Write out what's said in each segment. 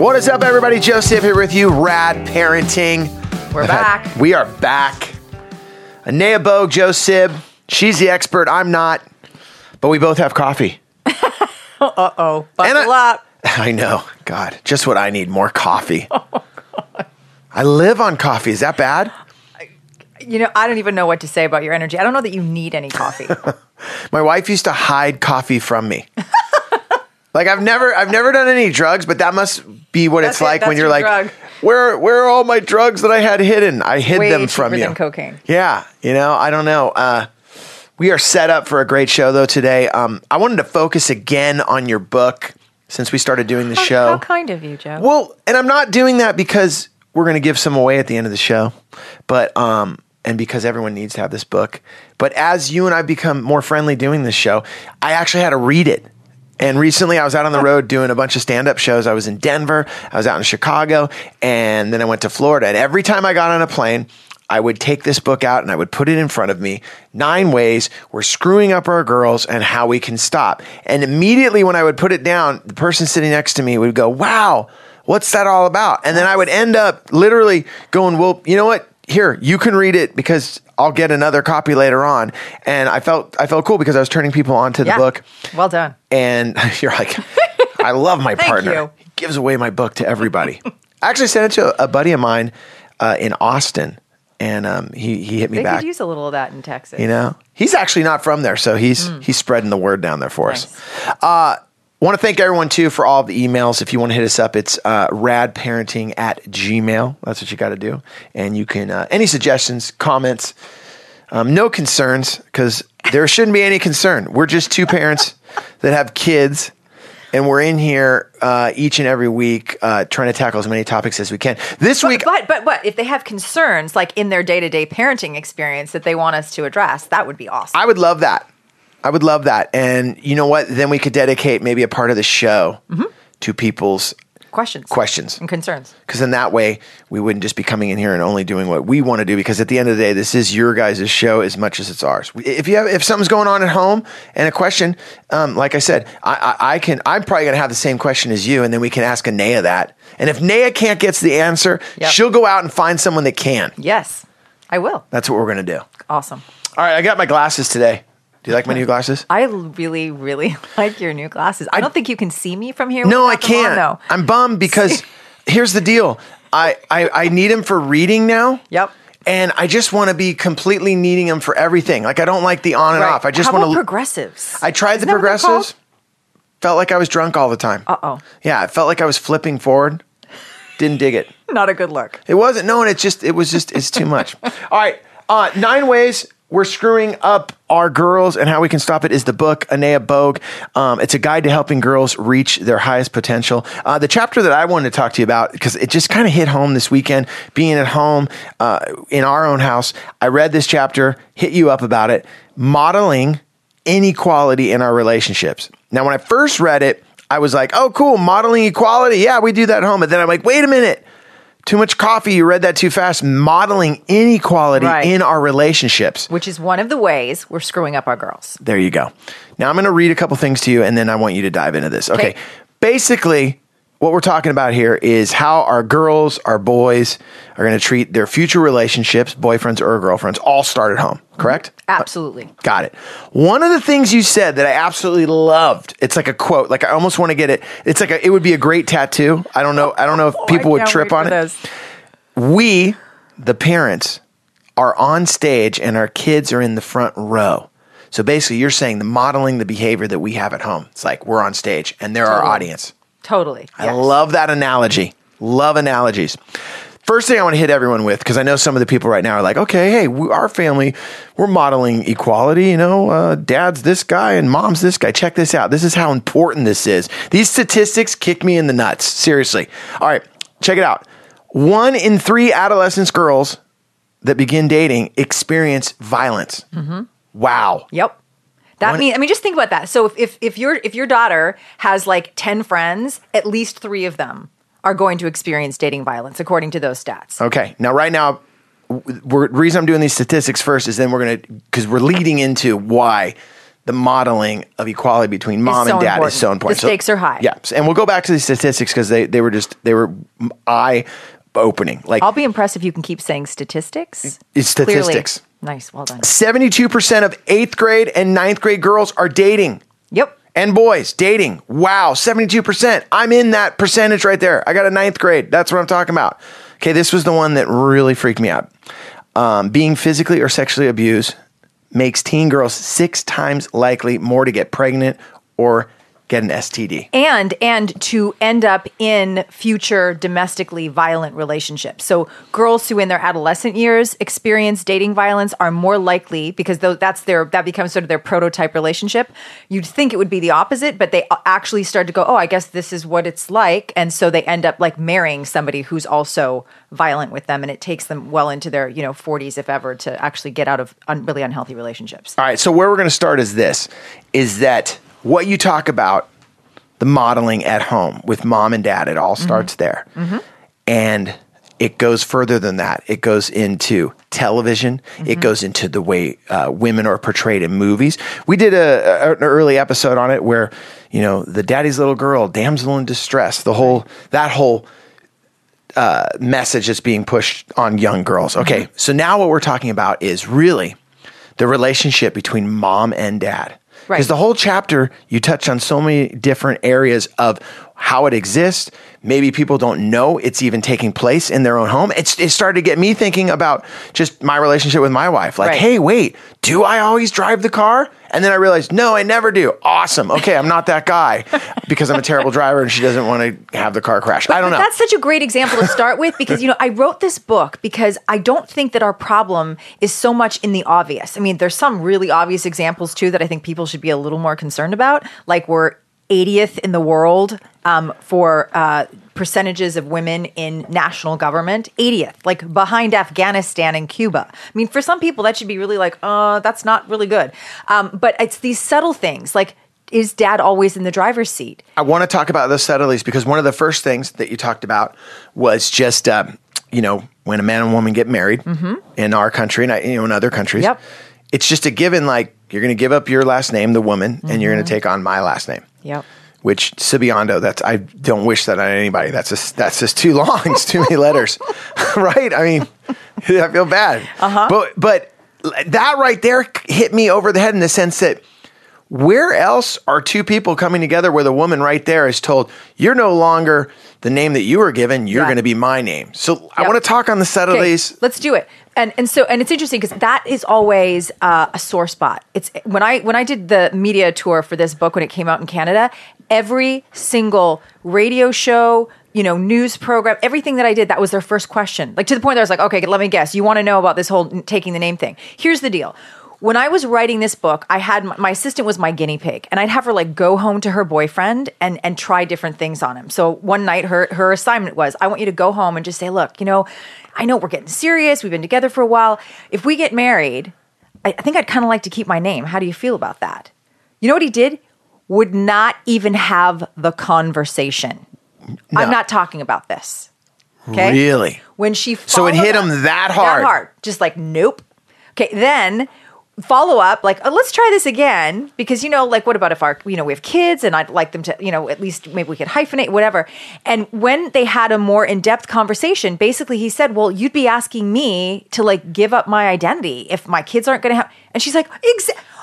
What is up, everybody? Joe Sib here with you, Rad Parenting. We're back. we are back. Anea Bogue, Joe Sib. She's the expert. I'm not. But we both have coffee. Uh oh. Buckle I- up. I know. God, just what I need more coffee. I live on coffee. Is that bad? You know, I don't even know what to say about your energy. I don't know that you need any coffee. My wife used to hide coffee from me. Like I've never I've never done any drugs, but that must be what That's it's it. like when you're your like drug. where where are all my drugs that I had hidden? I hid Way them from you. cocaine. Yeah, you know, I don't know. Uh we are set up for a great show though today. Um I wanted to focus again on your book since we started doing the How- show. How kind of you, Joe. Well, and I'm not doing that because we're going to give some away at the end of the show, but um, and because everyone needs to have this book. But as you and I become more friendly doing this show, I actually had to read it. And recently, I was out on the road doing a bunch of stand-up shows. I was in Denver, I was out in Chicago, and then I went to Florida. And every time I got on a plane, I would take this book out and I would put it in front of me. Nine ways we're screwing up our girls and how we can stop. And immediately when I would put it down, the person sitting next to me would go, Wow, what's that all about? And then I would end up literally going, Well, you know what? Here, you can read it because I'll get another copy later on. And I felt I felt cool because I was turning people onto the yeah. book. Well done. And you're like, I love my partner. you. He gives away my book to everybody. I actually sent it to a buddy of mine uh, in Austin, and um, he he hit me They back. could use a little of that in Texas. you know, he's actually not from there, so he's he's spreading the word down there for us. Uh, want to thank everyone too for all of the emails. If you want to hit us up, it's uh, radparenting at gmail. That's what you got to do. And you can, uh, any suggestions, comments, um, no concerns, because there shouldn't be any concern. We're just two parents that have kids. And we're in here uh, each and every week uh, trying to tackle as many topics as we can. This week, But, but but if they have concerns like in their day to day parenting experience that they want us to address, that would be awesome. I would love that. I would love that. And you know what? Then we could dedicate maybe a part of the show to people's questions, questions. and concerns. Because in that way, we wouldn't just be coming in here and only doing what we want to do. Because at the end of the day, this is your guys' show as much as it's ours. If you have, if something's going on at home and a question, um, like I said, I, I, I can. I'm probably going to have the same question as you, and then we can ask Anea that. And if Naya can't get the answer, Yep. she'll go out and find someone that can. Yes, I will. That's what we're going to do. Awesome. All right, I got my glasses today. Do you like my new glasses? I really, really like your new glasses. I, don't think you can see me from here. No, I them on, can't. though. I'm bummed because here's the deal. I, I, I need them for reading now. Yep. And I just want to be completely needing them for everything. Like I don't like the on and Right. off. I just want to. progressives. I tried Isn't the that what they're called? progressives. Felt like I was drunk all the time. Uh oh, Yeah, it felt like I was flipping forward. Didn't dig it. not a good look. It wasn't. No, and it just it was just it's too much. All right, uh, nine ways we're screwing up our girls and how we can stop it is the book Anea Bogue. Um, it's a guide to helping girls reach their highest potential. Uh, the chapter that I wanted to talk to you about because it just kind of hit home this weekend, being at home uh, in our own house. I read this chapter, hit you up about it, modeling inequality in our relationships. Now, when I first read it, I was like, "Oh, cool, modeling equality. Yeah, we do that at home." But then I'm like, "Wait a minute." Too much coffee. You read that too fast. Modeling inequality Right. in our relationships. Which is one of the ways we're screwing up our girls. There you go. Now I'm going to read a couple things to you and then I want you to dive into this. Okay. Okay. Basically, what we're talking about here is how our girls, our boys are going to treat their future relationships, boyfriends or girlfriends, all start at home, correct? Mm-hmm. Absolutely. Got it. One of the things you said that I absolutely loved. It's like a quote. Like I almost want to get it. It's like a, it would be a great tattoo. I don't know. I don't know if Oh, people I would trip on it. this. We, the parents, are on stage and our kids are in the front row. So basically, you're saying the modeling the behavior that we have at home. It's like we're on stage and they're our audience. Totally. I yes. love that analogy. Love analogies. First thing I want to hit everyone with, because I know some of the people right now are like, okay, hey, we, our family, we're modeling equality. You know, uh, dad's this guy and mom's this guy. Check this out. This is how important this is. These statistics kick me in the nuts. Seriously. All right, check it out. One in three adolescent girls that begin dating experience violence. Wow. Yep. That means I mean just think about that. So if, if if your if your daughter has like 10 friends, at least 3 of them are going to experience dating violence according to those stats. Okay. Now, right now, we're, reason I'm doing these statistics first is then we're going to, because we're leading into why the modeling of equality between mom so and dad important. is so important. The stakes are high. Yeah, and we'll go back to the statistics because they they were just they were eye opening. Like I'll be impressed if you can keep saying statistics. It's statistics. Clearly. Nice, well done. seventy two percent of eighth grade and ninth grade girls are dating. Yep. And boys dating. Wow, 72%. I'm in that percentage right there. I got a ninth grade. That's what I'm talking about. Okay, this was the one that really freaked me out. Um, being physically or sexually abused makes teen girls six times likely more to get pregnant or get an STD. and and to end up in future domestically violent relationships. So girls who in their adolescent years experience dating violence are more likely because though that's their that becomes sort of their prototype relationship. You'd think it would be the opposite, but they actually start to go, "Oh, I guess this is what it's like." And so they end up like marrying somebody who's also violent with them and it takes them well into their, you know, 40s if ever to actually get out of un- really unhealthy relationships. All right, so where we're going to start is this is that what you talk about the modeling at home with mom and dad it all starts there. And it goes further than that. It goes into television. It goes into the way uh, women are portrayed in movies. We did a, a- an early episode on it where, you know, the daddy's little girl, damsel in distress, the whole that whole uh, message that's being pushed on young girls. Okay, so now what we're talking about is really the relationship between mom and dad. Right. Because the whole chapter, you touch on so many different areas of how it exists. Maybe people don't know it's even taking place in their own home. It's, it started to get me thinking about just my relationship with my wife. Like, Right. hey, wait, do I always drive the car? And then I realized, no, I never do. Awesome. Okay, I'm not that guy because I'm a terrible driver and she doesn't want to have the car crash. I don't But know. That's such a great example to start with because, you know, I wrote this book because I don't think that our problem is so much in the obvious. I mean, there's some really obvious examples too that I think people should be a little more concerned about. Like we're 80th in the world um, for uh, percentages of women in national government. 80th, like behind Afghanistan and Cuba. I mean, for some people, that should be really like, uh, that's not really good. Um, but it's these subtle things like, is dad always in the driver's seat? I want to talk about the subtleties because one of the first things that you talked about was just, um, you know, when a man and woman get married in our country and you know in other countries, Yep. it's just a given. Like you're going to give up your last name, the woman, and you're going to take on my last name. Yep. Which Sibiondo, that's I don't wish that on anybody. That's just that's just too long. It's too many letters, right? I mean, I feel bad. Uh-huh. But but that right there hit me over the head in the sense that where else are two people coming together where the woman right there is told you're no longer the name that you were given you're Yeah. going to be my name so i want to talk on the subtleties Okay, let's do it. And and so and it's interesting because that is always uh, a sore spot. It's when I when I did the media tour for this book when it came out in Canada, every single radio show, you know, news program, everything that I did, that was their first question. Like to the point that I was like, okay, let me guess. You want to know about this whole taking the name thing? Here's the deal. When I was writing this book, I had my, my assistant was my guinea pig, and I'd have her like go home to her boyfriend and and try different things on him. So one night, her her assignment was, I want you to go home and just say, look, you know, I know we're getting serious. We've been together for a while. If we get married, I, I think I'd kind of like to keep my name. How do you feel about that? You know what he did? Would not even have the conversation. No. I'm not talking about this. Okay. really When she So it hit him that hard? That hard. Just like nope. Okay. Then follow up like oh, let's try this again because you know like what about if our you know we have kids and I'd like them to you know at least maybe we could hyphenate whatever. And when they had a more in depth conversation, basically he said, "Well, you'd be asking me to like give up my identity if my kids aren't going to have." And she's like,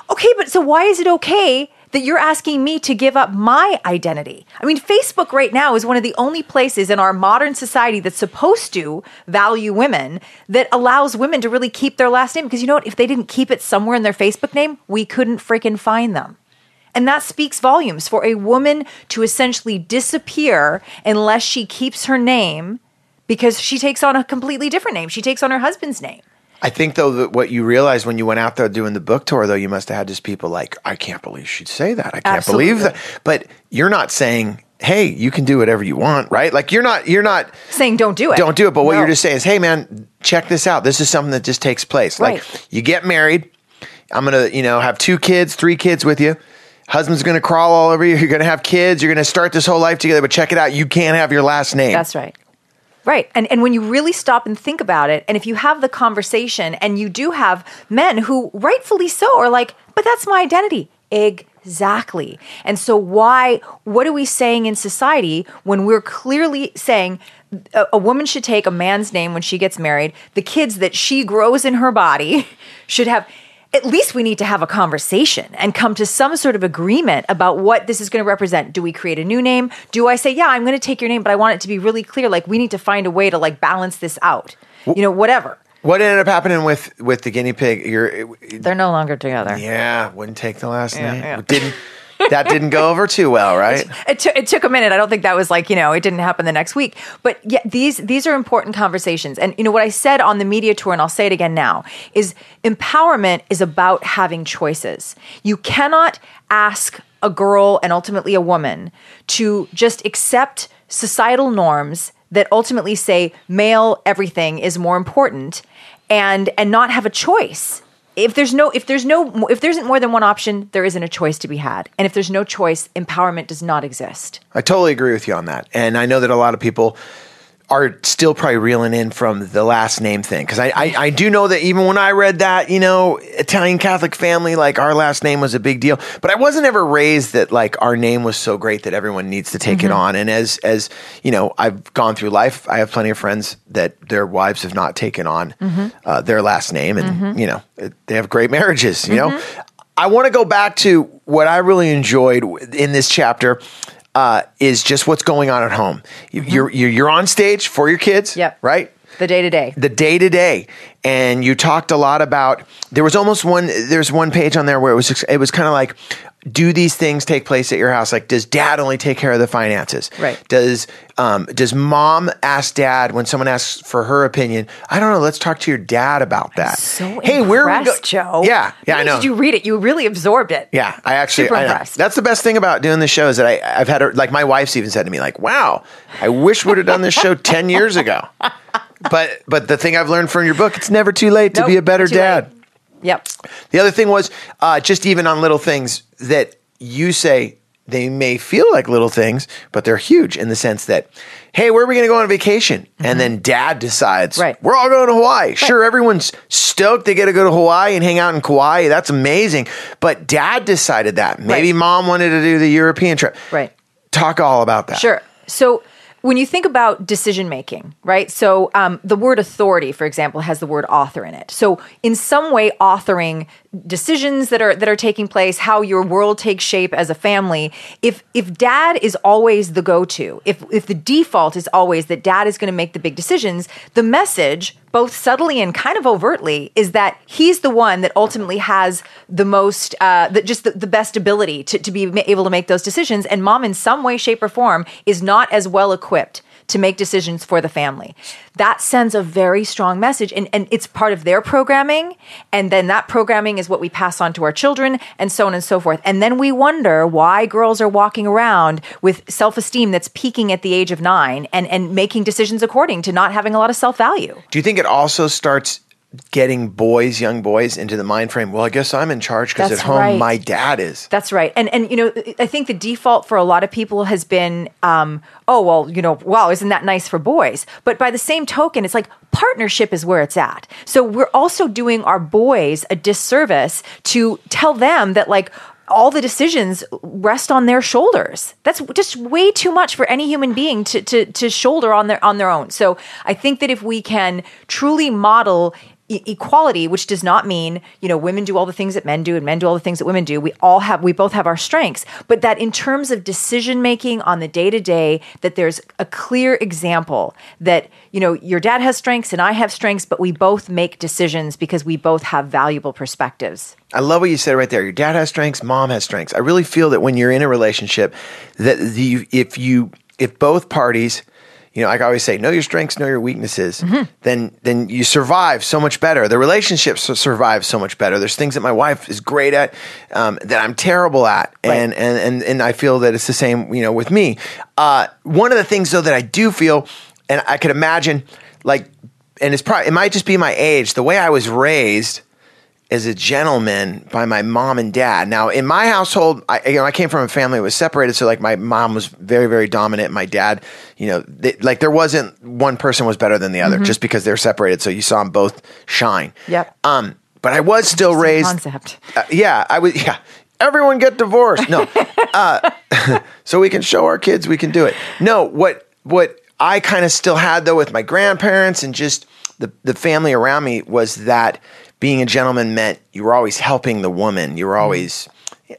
"Okay, but so why is it okay?" That you're asking me to give up my identity. I mean, Facebook right now is one of the only places in our modern society that's supposed to value women that allows women to really keep their last name. Because you know what? If they didn't keep it somewhere in their Facebook name, we couldn't freaking find them. And that speaks volumes for a woman to essentially disappear unless she keeps her name because she takes on a completely different name. She takes on her husband's name. I think though that what you realized when you went out there doing the book tour though you must have had just people like i can't believe she'd say that i can't believe that but you're not saying hey you can do whatever you want right like you're not you're not Saying don't do it. don't do it. But what No. you're just saying is, hey, man, check this out. This is something that just takes place. Like you get married. I'm gonna, you know, have two kids, three kids with you. Husband's gonna crawl all over you. You're gonna have kids. You're gonna start this whole life together. But check it out. You can't have your last name. That's right. Right. And and when you really stop and think about it, and if you have the conversation and you do have men who rightfully so are like, but that's my identity. Exactly. And so, why, what are we saying in society when we're clearly saying a, a, woman should take a man's name when she gets married? The kids that she grows in her body should have. At least we need to have a conversation and come to some sort of agreement about what this is going to represent. Do we create a new name? Do I say, yeah, I'm going to take your name, but I want it to be really clear? Like, we need to find a way to like balance this out. You know, whatever. What ended up happening with with the guinea pig? You're, They're no longer together. yeah, wouldn't take the last name. yeah. Didn't that didn't go over too well, right? it, took it took a minute. I don't think that was like you know it didn't happen the next week. But yeah, these these are important conversations. And you know what I said on the media tour, and I'll say it again now, is empowerment is about having choices. You cannot ask a girl and ultimately a woman to just accept societal norms that ultimately say male everything is more important and and not have a choice if there's no if there's no if there isn't more than one option there isn't a choice to be had and if there's no choice empowerment does not exist I totally agree with you on that. And I know that a lot of people are still probably reeling in from the last name thing. Because I, I, I do know that even when I read that, you know, Italian Catholic family, like our last name was a big deal. But I wasn't ever raised that like our name was so great that everyone needs to take it mm-hmm. on. And as, as, you know, I've gone through life, I have plenty of friends that their wives have not taken on mm-hmm. uh, their last name. And, mm-hmm. you know, they have great marriages, you know. I want to go back to what I really enjoyed in this chapter uh, is just what's going on at home. You- You're, you're you're on stage for your kids, Yep. right? the day to day The day to day, and you talked a lot about. There was almost one. There's one page on there where it was it was kind of like, do these things take place at your house? Like, does dad only take care of the finances? Right. Does um, does mom ask dad when someone asks for her opinion? I don't know. Let's talk to your dad about that. so hey, where are we go- Joe Yeah, yeah, I know. did you read it you really absorbed it Yeah, I actually Super I know. impressed. That's the best thing about doing this show is that I, I've had a, like my wife's even said to me like, "Wow, I wish we would have done this show ten years ago." But but the thing I've learned from your book, it's never too late to be a better dad. late. Yep The other thing was uh, just even on little things that you say they may feel like little things, but they're huge in the sense that, hey, where are we going to go on vacation? And then dad decides, Mm-hmm. Right. we're all going to Hawaii. Sure, everyone's stoked they get to go to Hawaii and hang out in Kauai. That's amazing. But dad decided that. Maybe Right. mom wanted to do the European trip. Right. Talk all about that. Sure. So when you think about decision making, right? So um, the word authority, for example, has the word author in it. So in some way, authoring decisions that are that are taking place, how your world takes shape as a family. If if dad is always the go to, if if the default is always that dad is going to make the big decisions, the message both subtly and kind of overtly is that he's the one that ultimately has the most uh, the, just the, the best ability to, to be able to make those decisions and mom in some way shape or form is not as well equipped to make decisions for the family. That sends a very strong message and, and it's part of their programming and then that programming is what we pass on to our children and so on and so forth. And then we wonder why girls are walking around with self-esteem that's peaking at the age of nine and, and making decisions according to not having a lot of self-value. Do you think it also starts getting boys, young boys, into the mind frame? Well, I guess I'm in charge because at home right. my dad is. That's right. And and you know, I think the default for a lot of people has been, um, oh well, you know, wow, isn't that nice for boys? But by the same token, it's like partnership is where it's at. So we're also doing our boys a disservice to tell them that like all the decisions rest on their shoulders. That's just way too much for any human being to, to, to shoulder on their on their own. So I think that if we can truly model equality which does not mean you know women do all the things that men do and men do all the things that women do we all have we both have our strengths but that in terms of decision making on the day to day that there's a clear example that you know your dad has strengths and I have strengths but we both make decisions because we both have valuable perspectives I love what you said right there. Your dad has strengths, mom has strengths. I really feel that when you're in a relationship, that the if you if both parties, you know, like I always say, know your strengths, know your weaknesses, then then you survive so much better. The relationship su- survives so much better. There's things that my wife is great at um, that I'm terrible at, and, and and and I feel that it's the same, you know, with me. Uh, one of the things though that I do feel, and I could imagine, like, and it's probably it might just be my age, the way I was raised as a gentleman by my mom and dad. Now, in my household, I, you know, I came from a family that was separated, so like my mom was very, very dominant. My dad, you know, they, like there wasn't one person was better than the other just because they're separated. So you saw them both shine. Yep. Um, but I was still raised. concept Uh, yeah, I was. Yeah, everyone get divorced. No, uh, so we can show our kids we can do it. No, what what I kind of still had though with my grandparents and just the the family around me was that being a gentleman meant you were always helping the woman. You were mm-hmm. always,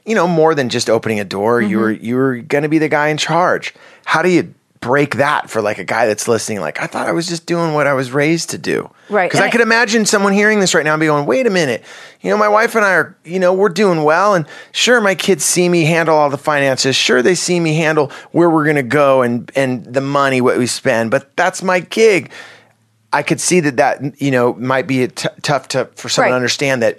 you know, more than just opening a door. You mm-hmm. were you were going to be the guy in charge. How do you break that for like a guy that's listening? Like I thought I was just doing what I was raised to do. Right, Because I I- could imagine someone hearing this right now and be going, "Wait a minute, you know, my wife and I are, you know, we're doing well, and sure, my kids see me handle all the finances. Sure, they see me handle where we're going to go and and the money what we spend, but that's my gig." I could see that that you know might be a t- tough to for someone Right. to understand that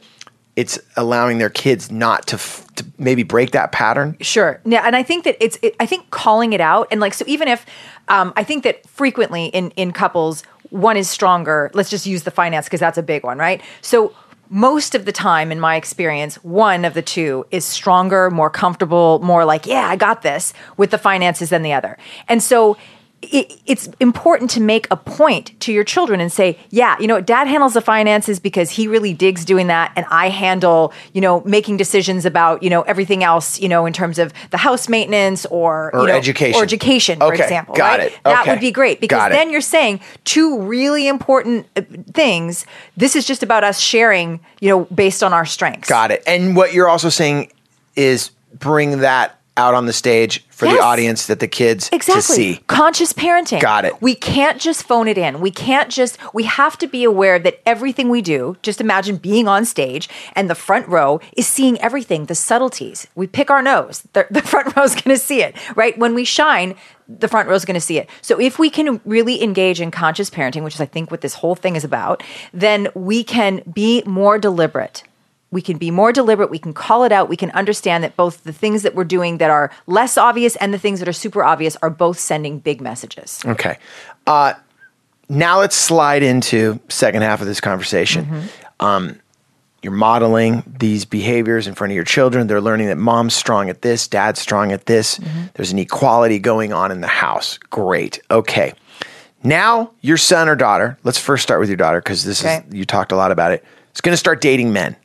it's allowing their kids not to, f- to maybe break that pattern. Sure. Yeah, and I think that it's. It, I think calling it out and like so. Even if um, I think that frequently in in couples, one is stronger. Let's just use the finance because that's a big one, right? So most of the time, in my experience, one of the two is stronger, more comfortable, more like, yeah, I got this with the finances than the other, and so. It, it's important to make a point to your children and say, yeah, you know, dad handles the finances because he really digs doing that. And I handle, you know, making decisions about, you know, everything else, you know, in terms of the house maintenance or, Or you know, education. Or education, for example. got right? it. That would be great because then you're saying two really important uh, things. This is just about us sharing, you know, based on our strengths. Got it. And what you're also saying is bring that out on the stage for the audience that the kids Exactly. to see. Conscious parenting. Got it. We can't just phone it in. We can't just, we have to be aware that everything we do, just imagine being on stage and the front row is seeing everything, the subtleties. We pick our nose, the, the front row is going to see it, right? When we shine, the front row is going to see it. So if we can really engage in conscious parenting, which is I think what this whole thing is about, then we can be more deliberate we can be more deliberate we can call it out we can understand that both the things that we're doing that are less obvious and the things that are super obvious are both sending big messages Okay. Uh, now let's slide into second half of this conversation. Mm-hmm. Um, you're modeling these behaviors in front of your children. They're learning that mom's strong at this, dad's strong at this. Mm-hmm. There's an equality going on in the house. Great. Okay. Now your son or daughter. Let's first start with your daughter because this Okay. is you talked a lot about it. It's going to start dating men.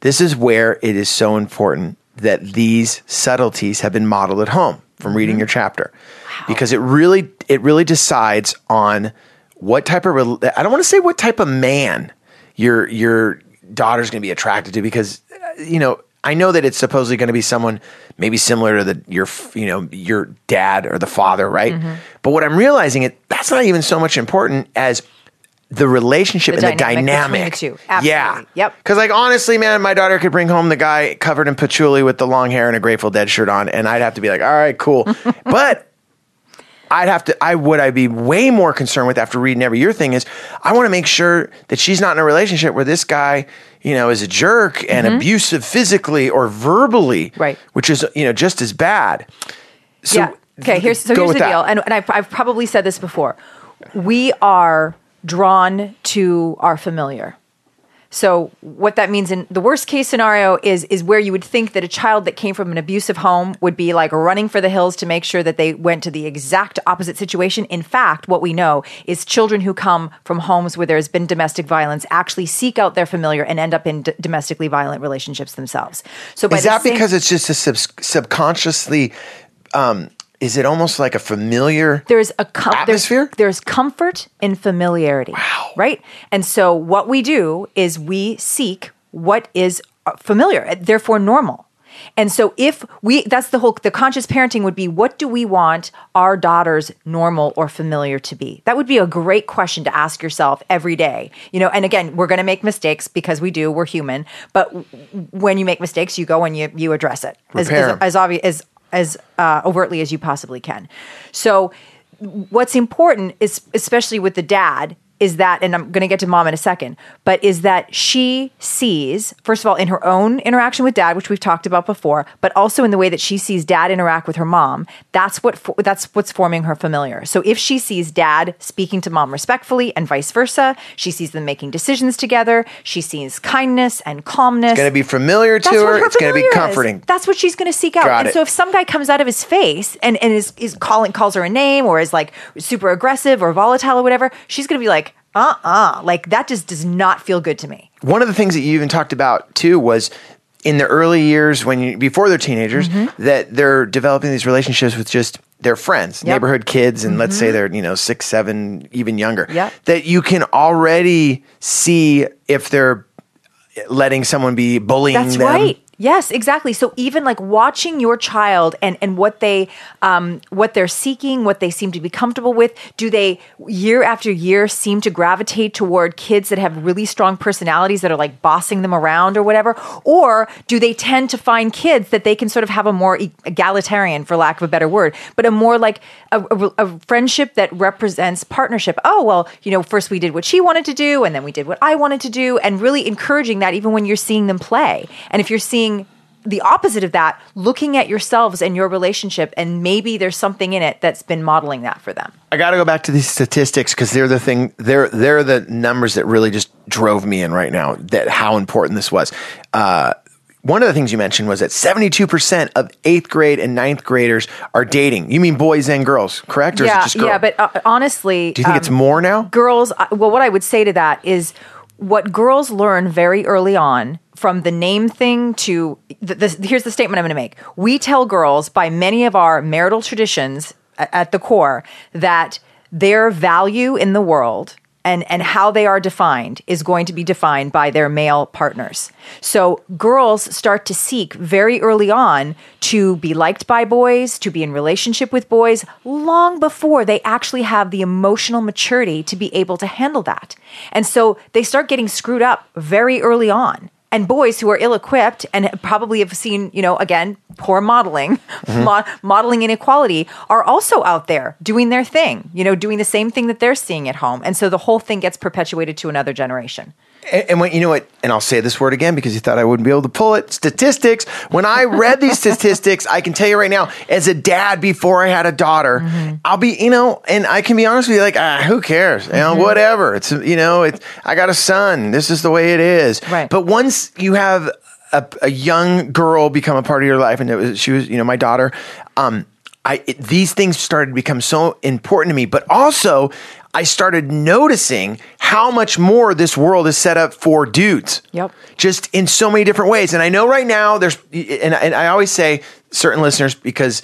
This is where it is so important that these subtleties have been modeled at home from reading your chapter, because it really it really decides on what type of I don't want to say what type of man your your daughter's going to be attracted to because uh, you know I know that it's supposedly going to be someone maybe similar to the your you know your dad or the father, right? But what I'm realizing it that's not even so much important as the relationship The and the dynamic between dynamic. the. Yeah. Yep. Because, like, honestly, man, my daughter could bring home the guy covered in patchouli with the long hair and a Grateful Dead shirt on, and I'd have to be like, all right, cool. but I'd have to, I would, I'd be way more concerned with after reading every year thing is I want to make sure that she's not in a relationship where this guy, you know, is a jerk and abusive physically or verbally. Mm-hmm. Right. Which is, you know, just as bad. So, yeah okay here's so here's the that. deal and, and I've, I've probably said this before we are drawn to our familiar so what that means in the worst case scenario is is where you would think that a child that came from an abusive home would be like running for the hills to make sure that they went to the exact opposite situation. In fact, what we know is children who come from homes where there's been domestic violence actually seek out their familiar and end up in d- domestically violent relationships themselves. So by Is that same- because it's just a sub- subconsciously, um, is it almost like a familiar? there's a com- Atmosphere? There's, there's comfort in familiarity. Wow. Right. And so what we do is we seek what is uh, familiar, therefore normal. And so if we that's the whole the conscious parenting would be what do we want our daughter's normal or familiar to be? That would be a great question to ask yourself every day. You know, and again, we're going to make mistakes because we do, we're human, but w- when you make mistakes, you go and you you address it. As as, as obvious as as uh, overtly as you possibly can. So what's important is especially with the dad is that and I'm going to get to mom in a second but is that she sees first of all in her own interaction with dad which we've talked about before but also in the way that she sees dad interact with her mom that's what fo- that's what's forming her familiar so if she sees dad speaking to mom respectfully and vice versa she sees them making decisions together she sees kindness and calmness It's going to be familiar to that's her. her It's going to be familiar is. comforting. That's what she's going to seek out. Got and it. so if some guy comes out of his face and, and is, is calling calls her a name or is like super aggressive or volatile or whatever, she's going to be like, uh uh like that just does not feel good to me. One of the things that you even talked about too was in the early years when you before they're teenagers that they're developing these relationships with just their friends, Mm-hmm. Yep. Mm-hmm. neighborhood kids, and let's say they're you know six, seven, even younger. Yep. That you can already see if they're letting someone be bullying That's them. right. Yes, exactly. So even like watching your child and and what they um, what they're seeking, what they seem to be comfortable with, do they year after year seem to gravitate toward kids that have really strong personalities that are like bossing them around or whatever, or do they tend to find kids that they can sort of have a more egalitarian, for lack of a better word, but a more like a, a- a friendship that represents partnership? Oh well, you know, first we did what she wanted to do, and then we did what I wanted to do, and really encouraging that even when you're seeing them play, and if you're seeing the opposite of that, looking at yourselves and your relationship, and maybe there's something in it that's been modeling that for them. I got to go back to these statistics because they're the thing. They're they're the numbers that really just drove me in right now. That how important this was. Uh, one of the things you mentioned was that seventy two percent of eighth grade and ninth graders are dating. You mean boys and girls, correct? Or is it yeah, just girls? yeah, but uh, honestly, do you think um, it's more now? girls uh, well what i would say to that is what girls learn very early on from the name thing to the, the, here's the statement i'm going to make we tell girls by many of our marital traditions a- at the core that their value in the world and, and how they are defined is going to be defined by their male partners. So girls start to seek very early on to be liked by boys, to be in relationship with boys, long before they actually have the emotional maturity to be able to handle that. And so they start getting screwed up very early on. And boys who are ill equipped and probably have seen, you know, again, poor modeling, mo- modeling inequality, are also out there doing their thing, you know, doing the same thing that they're seeing at home. And so the whole thing gets perpetuated to another generation. And, and when you know what, and I'll say this word again because you thought I wouldn't be able to pull it. Statistics. When I read these statistics, I can tell you right now, as a dad before I had a daughter, Mm-hmm. I'll be, you know, and I can be honest with you, like, ah, who cares? You Mm-hmm. know, whatever. It's, you know, it's, I got a son. This is the way it is. Right. But once you have a, a young girl become a part of your life, and it was, she was, you know, my daughter. Um, I it, these things started to become so important to me, but also I started noticing how much more this world is set up for dudes. Yep. Just in so many different ways, and I know right now there's, and, and I always say certain listeners because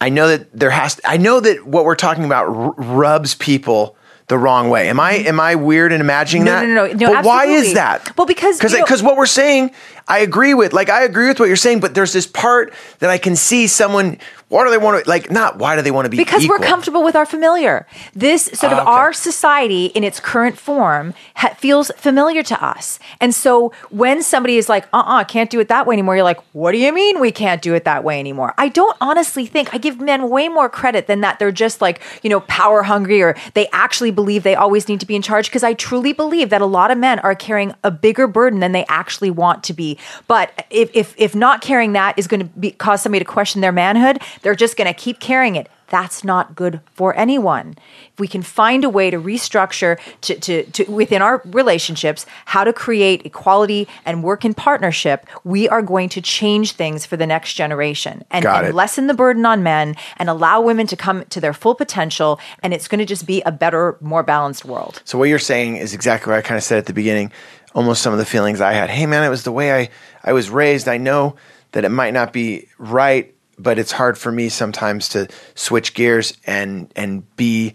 I know that there has. I know that what we're talking about r- rubs people the wrong way. Am I am I weird in imagining No, that? no, no, no, But why is that? Well, because, because because what we're saying, I agree with. Like I agree with what you're saying, but there's this part that I can see someone. Why do they want to like? Not why do they want to be? because equal? we're comfortable with our familiar. This sort of Ah, okay. our society in its current form ha- feels familiar to us. And so when somebody is like, uh uh-uh, uh, can't do it that way anymore, you're like, what do you mean we can't do it that way anymore? I don't honestly think, I give men way more credit than that they're just like, you know, power hungry or they actually believe they always need to be in charge. Because I truly believe that a lot of men are carrying a bigger burden than they actually want to be. But if, if, if not carrying that is going to be, cause somebody to question their manhood, they're just going to keep carrying it. That's not good for anyone. If we can find a way to restructure to, to, to within our relationships how to create equality and work in partnership, we are going to change things for the next generation and, and lessen the burden on men and allow women to come to their full potential. And it's going to just be a better, more balanced world. So what you're saying is exactly what I kind of said at the beginning. Almost some of the feelings I had. Hey man, it was the way I I was raised. I know that it might not be right, but it's hard for me sometimes to switch gears and and be,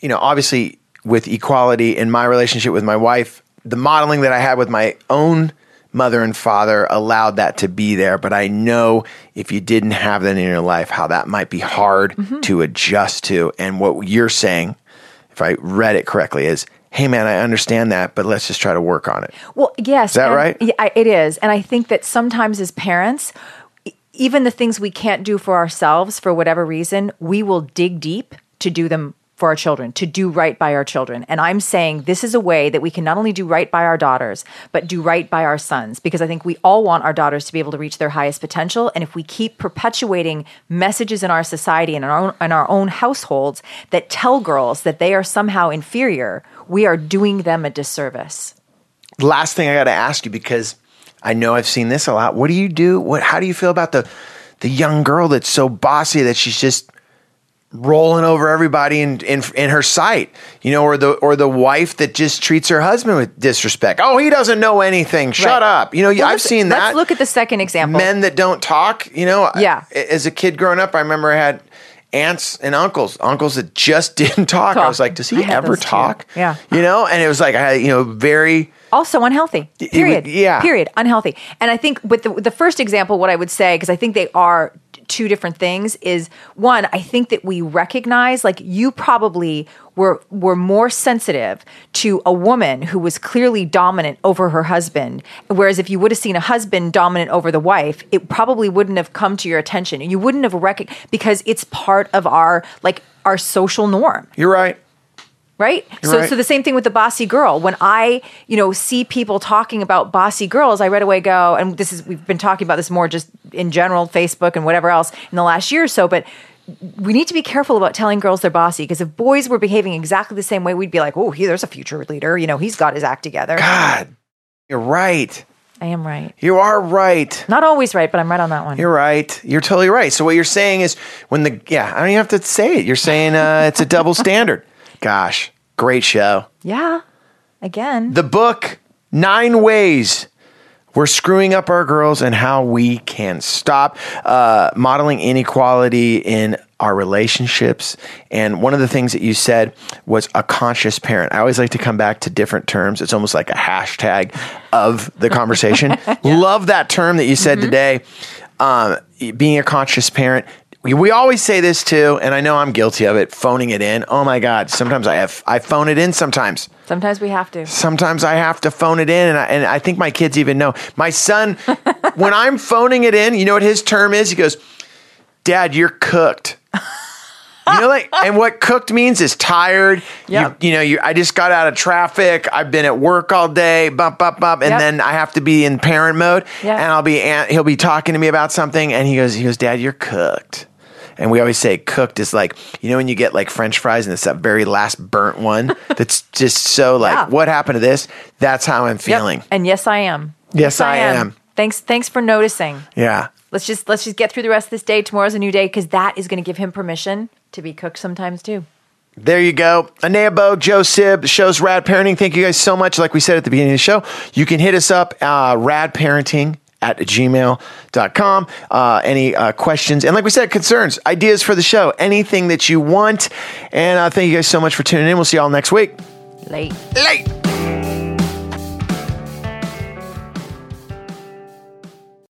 you know, obviously with equality in my relationship with my wife, the modeling that I had with my own mother and father allowed that to be there. But I know if you didn't have that in your life, how that might be hard mm-hmm. to adjust to. And what you're saying, if I read it correctly, is hey man, I understand that, but let's just try to work on it. Well, yes. Is that right? Yeah, it is. And I think that sometimes as parents, even the things we can't do for ourselves for whatever reason, we will dig deep to do them for our children, to do right by our children. And I'm saying this is a way that we can not only do right by our daughters, but do right by our sons, because I think we all want our daughters to be able to reach their highest potential. And if we keep perpetuating messages in our society and in our own, in our own households that tell girls that they are somehow inferior, we are doing them a disservice. last thing I got to ask you because I know I've seen this a lot. What do you do? What? How do you feel about the the young girl that's so bossy that she's just rolling over everybody in, in in her sight, you know, or the or the wife that just treats her husband with disrespect. Oh, he doesn't know anything. Shut Right. up. You know, Well, I've seen that. Let's look at the second example. men that don't talk. You know, Yeah. I- As a kid growing up, I remember I had aunts and uncles, uncles that just didn't talk. I was like, does he ever those too. talk? Yeah. you know, and it was like I had, you know, very. Also unhealthy. Period. yeah. Period. Unhealthy. And I think with the the first example, what I would say, because I think they are two different things, is one, I think that we recognize, like you probably were were more sensitive to a woman who was clearly dominant over her husband. Whereas if you would have seen a husband dominant over the wife, it probably wouldn't have come to your attention. And you wouldn't have recognized because it's part of our like our social norm You're right. Right? So, right. so the same thing with the bossy girl. When I, you know, see people talking about bossy girls, I right away go, and this is we've been talking about this more just in general, Facebook and whatever else in the last year or so, but we need to be careful about telling girls they're bossy because if boys were behaving exactly the same way, we'd be like, oh, he, there's a future leader. You know, he's got his act together. God, you're right. I am right. You are right. Not always right, but I'm right on that one. You're right. You're totally right. So what you're saying is when the yeah, I don't even have to say it. You're saying uh, it's a double standard. Gosh, great show. yeah. Again. The book Nine Ways We're Screwing Up Our Girls and How We Can Stop uh, Modeling Inequality in Our Relationships. And one of the things that you said was a conscious parent. I always like to come back to different terms. It's almost like a hashtag of the conversation. Love that term that you said today. Um, being a conscious parent. We, always say this too, and I know I'm guilty of it, phoning it in. Oh my God. Sometimes I have, I phone it in sometimes Sometimes we have to. sometimes I have to phone it in, and I, and I think my kids even know. My son, when I'm phoning it in, you know what his term is? He goes, "Dad, you're cooked." You know, like, and what cooked means is tired. Yep. You, you know, you, I just got out of traffic. I've been at work all day, bump, bump, bump, and Yep. then I have to be in parent mode. Yeah. And I'll be, he'll be talking to me about something, and he goes, he goes, Dad, you're cooked. And we always say cooked is like, you know, when you get like French fries and it's that very last burnt one that's just so like, Yeah. what happened to this? That's how I'm Yep. feeling. And yes, I am. Yes, I am. Thanks. Thanks for noticing. Yeah. Let's just let's just get through the rest of this day. Tomorrow's a new day because that is going to give him permission to be cooked sometimes too. There you go. Anea Bo, Joe Sib, the show's Rad Parenting. Thank you guys so much. Like we said at the beginning of the show, you can hit us up, uh, radparenting at gmail.com. Uh, any uh, questions? And like we said, concerns, ideas for the show, anything that you want. And uh, thank you guys so much for tuning in. We'll see y'all next week. Late. Late.